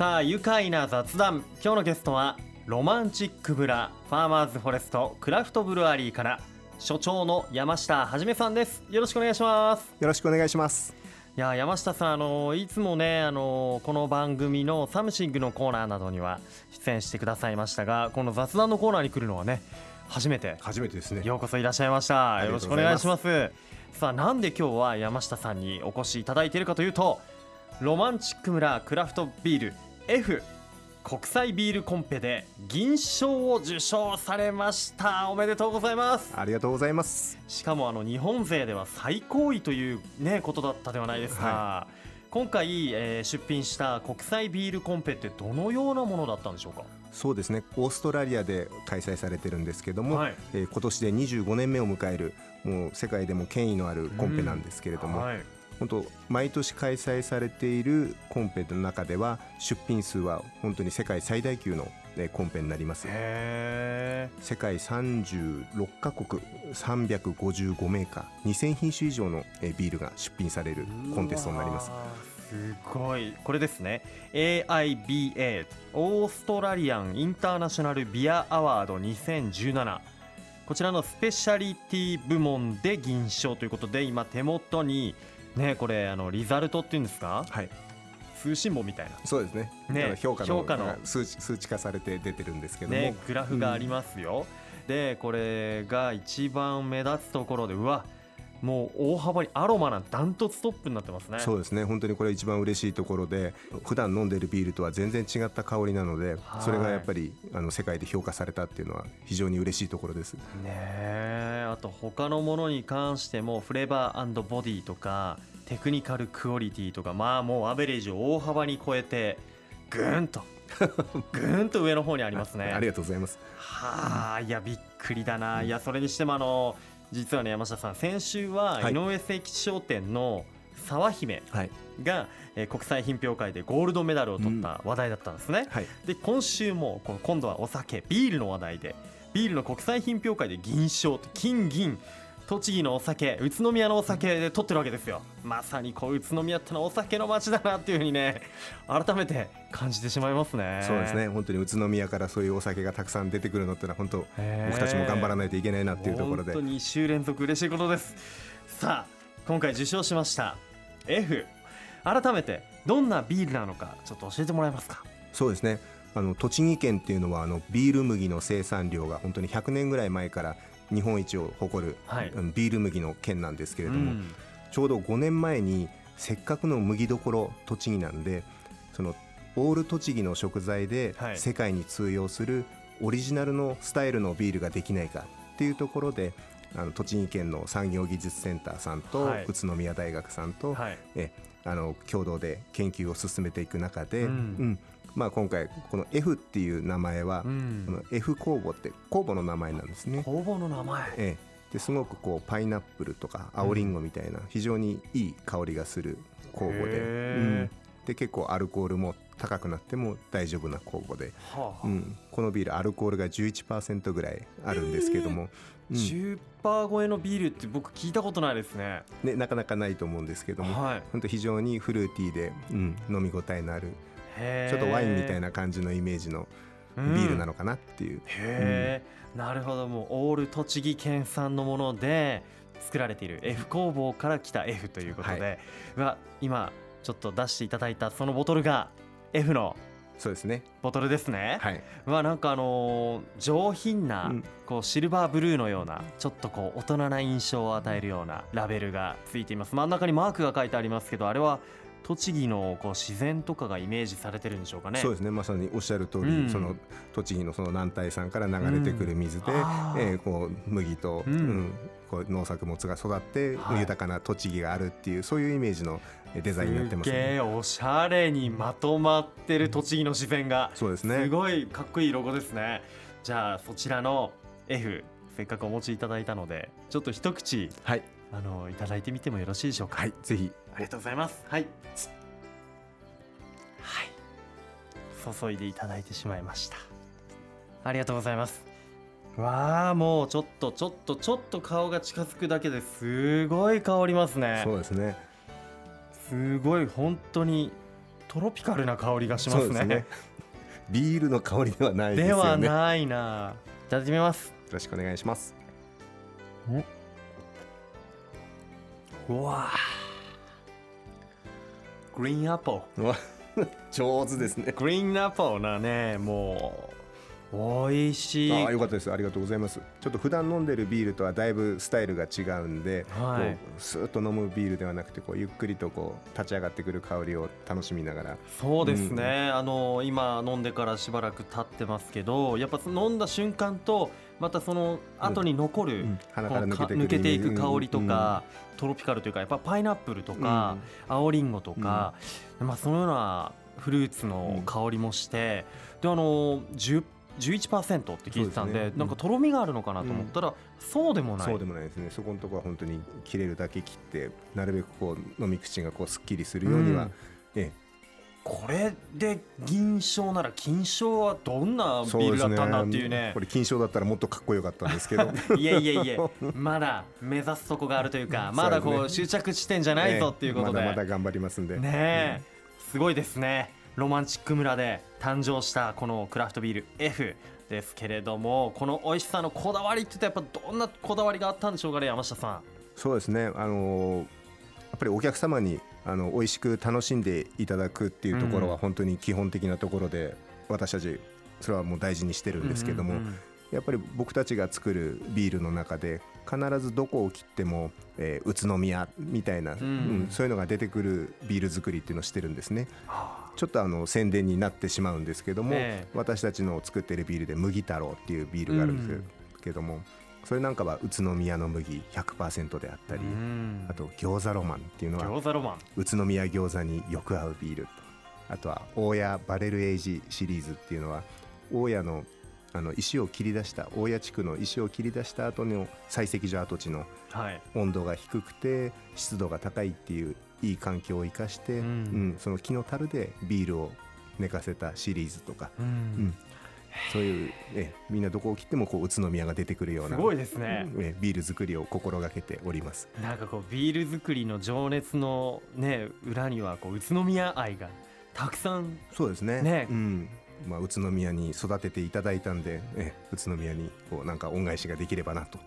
さあ愉快な雑談。今日のゲストはロマンチック村ファーマーズフォレストクラフトブルワリーから所長の山下はじめさんです。よろしくお願いします。よろしくお願いします。いや山下さんあのいつもねあのこの番組のサムシングのコーナーなどには出演してくださいましたがこの雑談のコーナーに来るのはね初めて。初めてですね。ようこそいらっしゃいました。よろしくお願いします。さあなんで今日は山下さんにお越しいただいているかというとロマンチック村クラフトビール F 国際ビールコンペで銀賞を受賞されました。おめでとうございます。ありがとうございます。しかもあの日本勢では最高位というねことだったではないですか、はい、今回、えー、出品した国際ビールコンペってどのようなものだったんでしょうか？そうですね。オーストラリアで開催されてるんですけども、はい、えー、今年で25年目を迎えるもう世界でも権威のあるコンペなんですけれども、うんはい本当毎年開催されているコンペの中では出品数は本当に世界最大級のコンペになります。世界36カ国355メーカー2000品種以上のビールが出品されるコンテストになります。すごい。これですね。AIBA オーストラリアンインターナショナルビアアワード2017こちらのスペシャリティ部門で銀賞ということで今手元にねこれあのリザルトっていうんですか？はい。通信簿みたいな。そうですね。ね評価の評価の。数値数値化されて出てるんですけども、ね、グラフがありますよ、うん、でこれが一番目立つところでうわもう大幅にアロマなダントツトップになってますね。そうですね。本当にこれ一番嬉しいところで普段飲んでるビールとは全然違った香りなので、それがやっぱりあの世界で評価されたっていうのは非常に嬉しいところです。ねあと他のものに関してもフレーバーボディとかテクニカルクオリティとかまあもうアベレージを大幅に超えてぐーんと。ぐーんと上の方にありますね。ありがとうございます。はあいやびっくりだな。いやそれにしてもあの実はね山下さん先週は井上誠吉商店の沢姫が、はい、えー、国際品評会でゴールドメダルを取った話題だったんですね、うんはい、で今週も今度はお酒ビールの話題でビールの国際品評会で銀賞金銀栃木のお酒宇都宮のお酒で取ってるわけですよ。まさにこう宇都宮ってのはお酒の街だなっていうふうにね改めて感じてしまいますね。そうですね。本当に宇都宮からそういうお酒がたくさん出てくるのってのは本当僕たちも頑張らないといけないなっていうところで。本当に2週連続嬉しいことです。さあ今回受賞しました F 改めてどんなビールなのかちょっと教えてもらえますか？そうですね。あの栃木県っていうのはあのビール麦の生産量が本当に100年ぐらい前から日本一を誇る、はい、ビール麦の県なんですけれども、うん、ちょうど5年前にせっかくの麦どころ栃木なんでそのオール栃木の食材で世界に通用するオリジナルのスタイルのビールができないかっていうところであの栃木県の産業技術センターさんと、はい、宇都宮大学さんと、はい、えあの共同で研究を進めていく中で、うん、うんまあ、今回この F っていう名前は、うん、この F 酵母って酵母の名前なんですね。酵母の名前、ええ。ですごくこうパイナップルとか青りんごみたいな非常にいい香りがする酵母で,、うん、で結構アルコールも高くなっても大丈夫な酵母で、はあ、うん、このビールアルコールが11%ぐらいあるんですけども、うん、10%超えのビールって僕聞いたことないですね。ねなかなかないと思うんですけども、はい、本当非常にフルーティーで、うん、飲み応えのあるちょっとワインみたいな感じのイメージのビールなのかなっていう。へえ、なるほど。もうオール栃木県産のもので作られている。F 工房から来た F ということで、はい、今ちょっと出していただいたそのボトルが F のそうですね。ボトルですね、はい、はなんかあのー、上品な、うん、こうシルバーブルーのようなちょっとこう大人な印象を与えるようなラベルがついています。真ん中にマークが書いてありますけどあれは栃木のこう自然とかがイメージされてるんでしょうかね。そうですね。まさにおっしゃる通り、うん、その栃木のその南大山から流れてくる水で、うん、えー、こう麦と、うん、うん、こう農作物が育って豊かな栃木があるっていう、はい、そういうイメージのデザインになってます、ね、おしゃれにまとまってる栃木の自然が、そうですね。すごいかっこいいロゴですね。じゃあそちらの F せっかくお持ちいただいたのでちょっと一口、はい、あのいただいてみてもよろしいでしょうか？はい、ぜひ。ありがとうございます。はい。はい。注いでいただいてしまいました。ありがとうございます。わあ、もうちょっとちょっとちょっと顔が近づくだけですごい香りますね。そうですね。すごい本当にトロピカルな香りがしますね、ね、ビールの香りではないですよねではないないただきますよろしくお願いしますうわグリーンアップル上手ですね。グリーンアップルなねもう美味しい。あよかったです。ありがとうございます。ちょっと普段飲んでるビールとはだいぶスタイルが違うんで、はい、スーッと飲むビールではなくてこうゆっくりとこう立ち上がってくる香りを楽しみながら。そうですね、うん、あの今飲んでからしばらく経ってますけどやっぱ飲んだ瞬間とまたその後に残る、うん、鼻から抜けていく香りとか、トロピカルというかやっぱパイナップルとか、青りんごとか、まあ、そのようなフルーツの香りもして、であの10 11%って聞いてたんで、ね、なんかとろみがあるのかなと思ったら、うん、そうでもない。そうでもないですね。そこのところは本当に切れるだけ切ってなるべくこう飲み口がこうすっきりするようには、うん、ええこれで銀賞なら金賞はどんなビールだったんだっていうね、ね、これ金賞だったらもっとかっこよかったんですけど。いやいやいや まだ目指すとこがあるというかまだこう終着地点じゃないぞっていうことで、まだまだ頑張りますんで。ね、うん、すごいですね。ロマンチック村で誕生したこのクラフトビール F ですけれどもこの美味しさのこだわりってやっぱどんなこだわりがあったんでしょうかね山下さん。そうですね。あのやっぱりお客様にあの美味しく楽しんでいただくっていうところは本当に基本的なところで、私たちそれはもう大事にしてるんですけども、やっぱり僕たちが作るビールの中で必ずどこを切っても、えー、宇都宮みたいな、うん、うん、そういうのが出てくるビール作りっていうのをしてるんですね。ちょっとあの宣伝になってしまうんですけども、えー、私たちの作ってるビールで麦太郎っていうビールがあるんですけども、うん、それなんかは宇都宮の麦100%であったり、うん、あと餃子ロマンっていうのは宇都宮餃子によく合うビールあとは大谷バレルエイジシリーズっていうのは大谷のあの石を切り出した大谷地区の石を切り出した後の採石場跡地の温度が低くて湿度が高いっていういい環境を生かして、うん、うん、その木の樽でビールを寝かせたシリーズとか、うん、うん、そういうえみんなどこを切ってもこう宇都宮が出てくるようなすごいですね。えビール作りを心がけております。なんかこうビール作りの情熱の、ね、裏にはこう宇都宮愛がたくさんそうですね。ね、うん。まあ、宇都宮に育てていただいたんで、え宇都宮にこうなんか恩返しができればなと。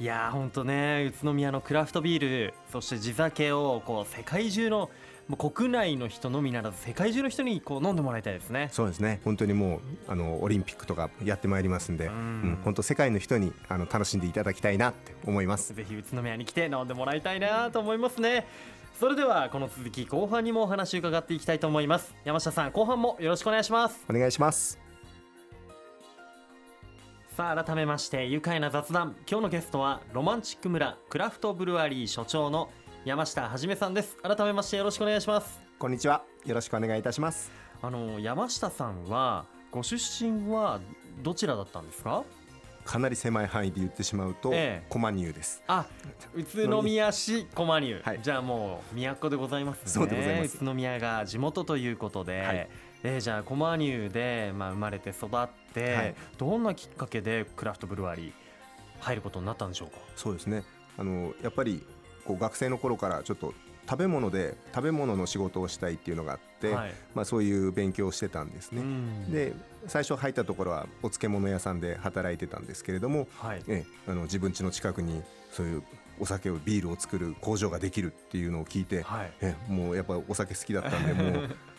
いや本当ね宇都宮のクラフトビールそして地酒をこう世界中のもう国内の人のみならず世界中の人にこう飲んでもらいたいですね。そうですね。本当にもうあのオリンピックとかやってまいりますんで、うん、うん、本当世界の人にあの楽しんでいただきたいなって思います。ぜひ宇都宮に来て飲んでもらいたいなと思いますね。それではこの続き後半にもお話伺っていきたいと思います。山下さん後半もよろしくお願いします。お願いします。さあ改めまして愉快な雑談。今日のゲストはロマンチック村クラフトブルワリー所長の山下はじめさんです。改めましてよろしくお願いします。こんにちは。よろしくお願いいたします。あの山下さんはご出身はどちらだったんですか？かなり狭い範囲で言ってしまうと、ええ、駒入です。あ宇都宮市駒入、はい、じゃあもう都でございますね。そうでございます。宇都宮が地元ということで、はい。えー、じゃあ駒入で、まあ、生まれて育って、はい、どんなきっかけでクラフトブルワリー入ることになったんでしょうか？そうですね。あのやっぱりこう学生の頃からちょっと食べ物で食べ物の仕事をしたいっていうのがあって、はい、まあ、そういう勉強をしてたんですね。で最初入ったところはお漬物屋さんで働いてたんですけれども、はい、えあの自分家の近くにそういうお酒をビールを作る工場ができるっていうのを聞いて、はい、えもうやっぱお酒好きだったんでもう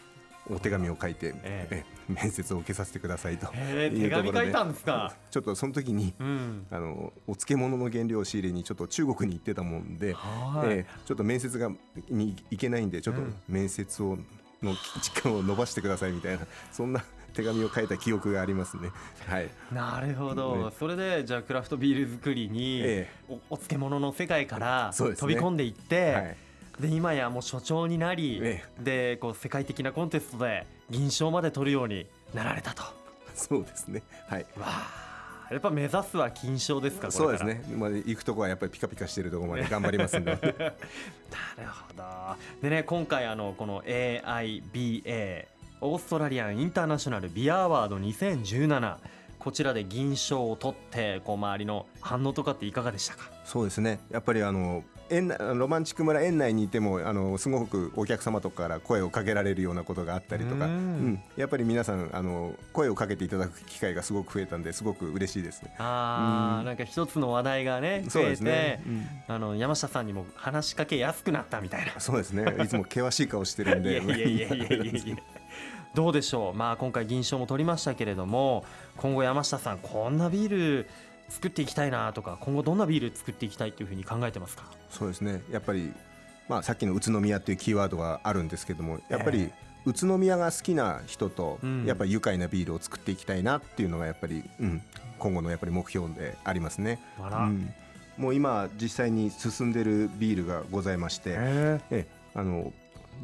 お手紙を書いて、ええ。面接を受けさせてくださいと手紙書いたんですか？ちょっとその時に、うん、あのお漬物の原料仕入れにちょっと中国に行ってたもんで、はい。えちょっと面接がに行けないんでちょっと面接を、の時間を延ばしてくださいみたいなそんな手紙を書いた記憶がありますね。はい。なるほど。ね、それでじゃあクラフトビール作りに、ええ、おお漬物の世界から飛び込んでいって、はいで今やもう所長になり、ええ、でこう世界的なコンテストで銀賞まで取るようになられたと。そうですね。はい。わあやっぱ目指すは金賞ですかそうですね、まあ、行くとこはやっぱりピカピカしているところまで 頑張りますんで。なるほど。でね今回あのこの AIBA オーストラリアンインターナショナルビアアワード2017こちらで銀賞を取ってこう周りの反応とかっていかがでしたか？そうですね。やっぱりあの園ロマンチック村園内にいてもあのすごくお客様とかから声をかけられるようなことがあったりとか、うん、やっぱり皆さんあの声をかけていただく機会がすごく増えたんですごく嬉しいですね。あ、うん、なんか一つの話題がね増えて、ねうん、あの山下さんにも話しかけやすくなったみたいな。そうですね。いつも険しい顔してるんで。いやいやいやいやいやいや。どうでしょう、まあ、今回銀賞も取りましたけれども今後山下さんこんなビール作っていきたいなとか今後どんなビール作っていきたいというふうに考えてますか？そうですね。やっぱり、まあ、さっきの宇都宮というキーワードがあるんですけどもやっぱり、宇都宮が好きな人と、やっぱり愉快なビールを作っていきたいなっていうのがやっぱり、うん、今後のやっぱり目標でありますね。うん、もう今実際に進んでるビールがございまして、えあの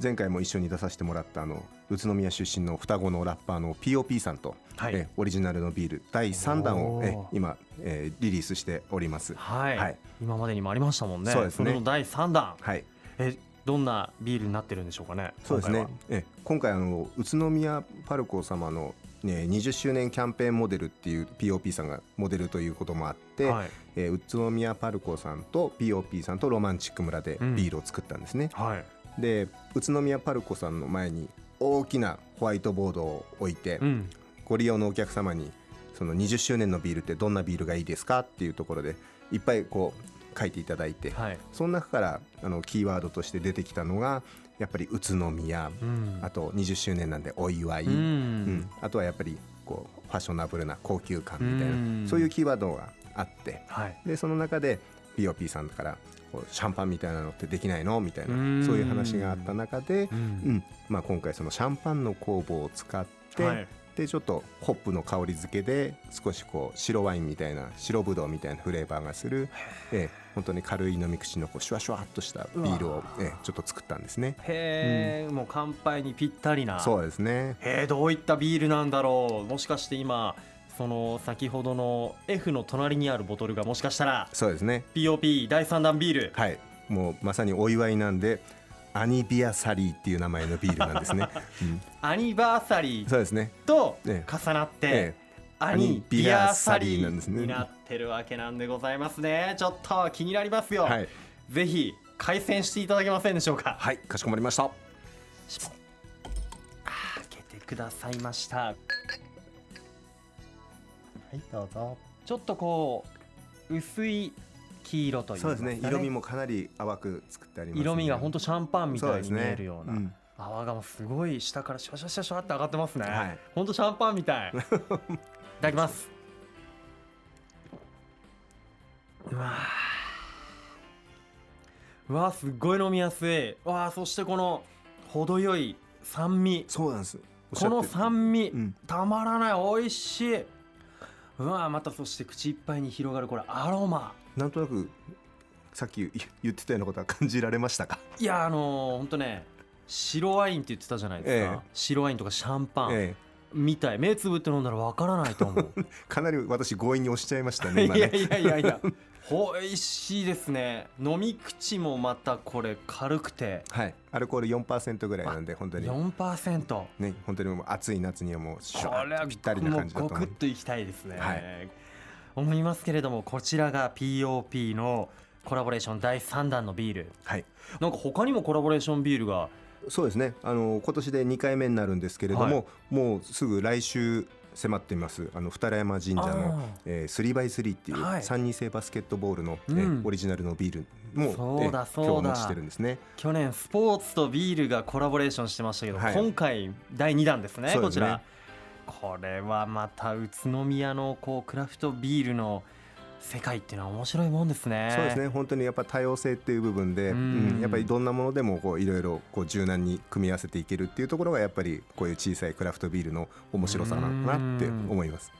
前回も一緒に出させてもらったあの宇都宮出身の双子のラッパーの POP さんと、はい、えオリジナルのビール第3弾をえ今、えー、リリースしております、はい、はい、今までにもありましたもんね。そうですね。の第3弾、はい、えどんなビールになってるんでしょうかねそうですね。え今回あの宇都宮パルコ様のね、20周年キャンペーンモデルっていう POP さんがモデルということもあって、はい、えー、宇都宮パルコさんと POP さんとロマンチック村でビールを作ったんですね、うんはい、で宇都宮パルコさんの前に大きなホワイトボードを置いて、うん、ご利用のお客様にその20周年のビールってどんなビールがいいですかっていうところでいっぱいこう書いていただいて、はい、その中からあのキーワードとして出てきたのがやっぱり宇都宮、うん、あと20周年なんでお祝い、うん、うん、あとはやっぱりこうファッショナブルな高級感みたいな、うん、そういうキーワードがあって、はい、でその中で POP さんからシャンパンみたいなのってできないの？みたいなそういう話があった中で、うん、うん、まあ、今回そのシャンパンの酵母を使って、はい、でちょっとホップの香り付けで少しこう白ワインみたいな白ぶどうみたいなフレーバーがする、えー、本当に軽い飲み口のこうシュワシュワっとしたビールを、えー、ちょっと作ったんですね。へえ、うん、もう乾杯にぴったりな。そうですね。へえどういったビールなんだろう。もしかして今その先ほどの F の隣にあるボトルがもしかしたらそうですね。POP 第3弾ビール。はい。もうまさにお祝いなんでアニビアサリーっていう名前のビールなんですね、うん、アニバーサリーそうですね。と重なって、ええ。アニビアサリーなんですね。になってるわけなんでございますね。ちょっと気になりますよ、はい、ぜひ開栓していただけませんでしょうか。はい。かしこまりました。開けてくださいましたはいどうぞ。ちょっとこう薄い黄色という、ね、そうですね。色味もかなり淡く作ってあります、ね、色味が本当シャンパンみたいに見えるような、ねうん、泡がもすごい下からシャシャシャシャって上がってますね、はい、本当シャンパンみたい。いただきます。うわうわすっごい飲みやすい。うわそしてこの程よい酸味。そうなんです。この酸味、うん、たまらない。美味しいうわまたそして口いっぱいに広がるこれアロマ。なんとなくさっき言ってたようなことは感じられましたか？いやあのー、ほんとね白ワインって言ってたじゃないですか、ええ、白ワインとかシャンパン、ええ。みたい。目つぶって飲んだらわからないと思う。かなり私強引に押しちゃいましたねね いやいやいやいや美味しいですね。飲み口もまたこれ軽くて。はい。アルコール4%ぐらいなんで本当に。4%ね本当にもう暑い夏にはもうシュワぴったりな感じだと思う。ゴクッといきたいですね、はい、思いますけれどもこちらが POP のコラボレーション第3弾のビール。はい。なんか他にもコラボレーションビールが。そうですね。あの今年で2回目になるんですけれども、はい、もうすぐ来週迫っています。あの二山神社の、えー、3x3 っていう3人制バスケットボールの、うん、えー、オリジナルのビールもそうだそうだ。してるんですね。去年スポーツとビールがコラボレーションしてましたけど、はい、今回第2弾ですね、ね、こちら。これはまた宇都宮のこうクラフトビールの世界っていうのは面白いもんですね。そうですね。本当にやっぱ多様性っていう部分で、うん、やっぱりどんなものでもこういろいろこう柔軟に組み合わせていけるっていうところがやっぱりこういう小さいクラフトビールの面白さなのかなって思います。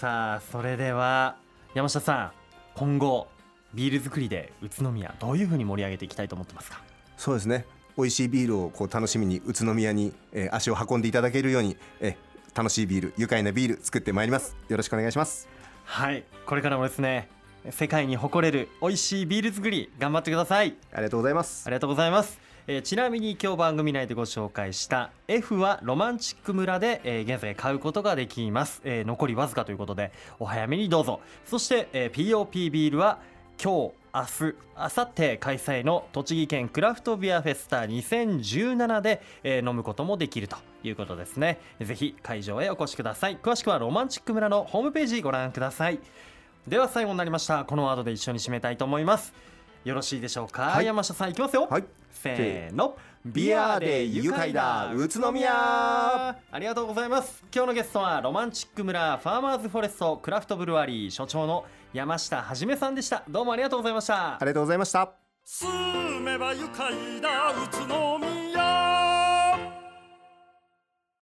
さあそれでは山下さん今後ビール作りで宇都宮どういうふうに盛り上げていきたいと思ってますか？そうですね。美味しいビールをこう楽しみに宇都宮に、えー、足を運んでいただけるように、えー、楽しいビール愉快なビール作ってまいります。よろしくお願いします。はい。これからもですね世界に誇れる美味しいビール作り頑張ってください。ありがとうございます。ありがとうございます。えー、ちなみに今日番組内でご紹介した F はロマンチック村で、えー、現在買うことができます、えー、残りわずかということでお早めにどうぞ。そして、えー、POP ビールは今日明日明後日開催の栃木県クラフトビアフェスタ2017で、えー、飲むこともできるということですね。ぜひ会場へお越しください。詳しくはロマンチック村のホームページご覧ください。では最後になりました。このワードで一緒に締めたいと思います。よろしいでしょうか、はい、山下さんいきますよ、はい、せーのビアで愉快だ宇都宮。ありがとうございます。今日のゲストはロマンチック村ファーマーズフォレストクラフトブルワリー所長の山下はじめさんでした。どうもありがとうございました。ありがとうございました。住めば愉快だ宇都宮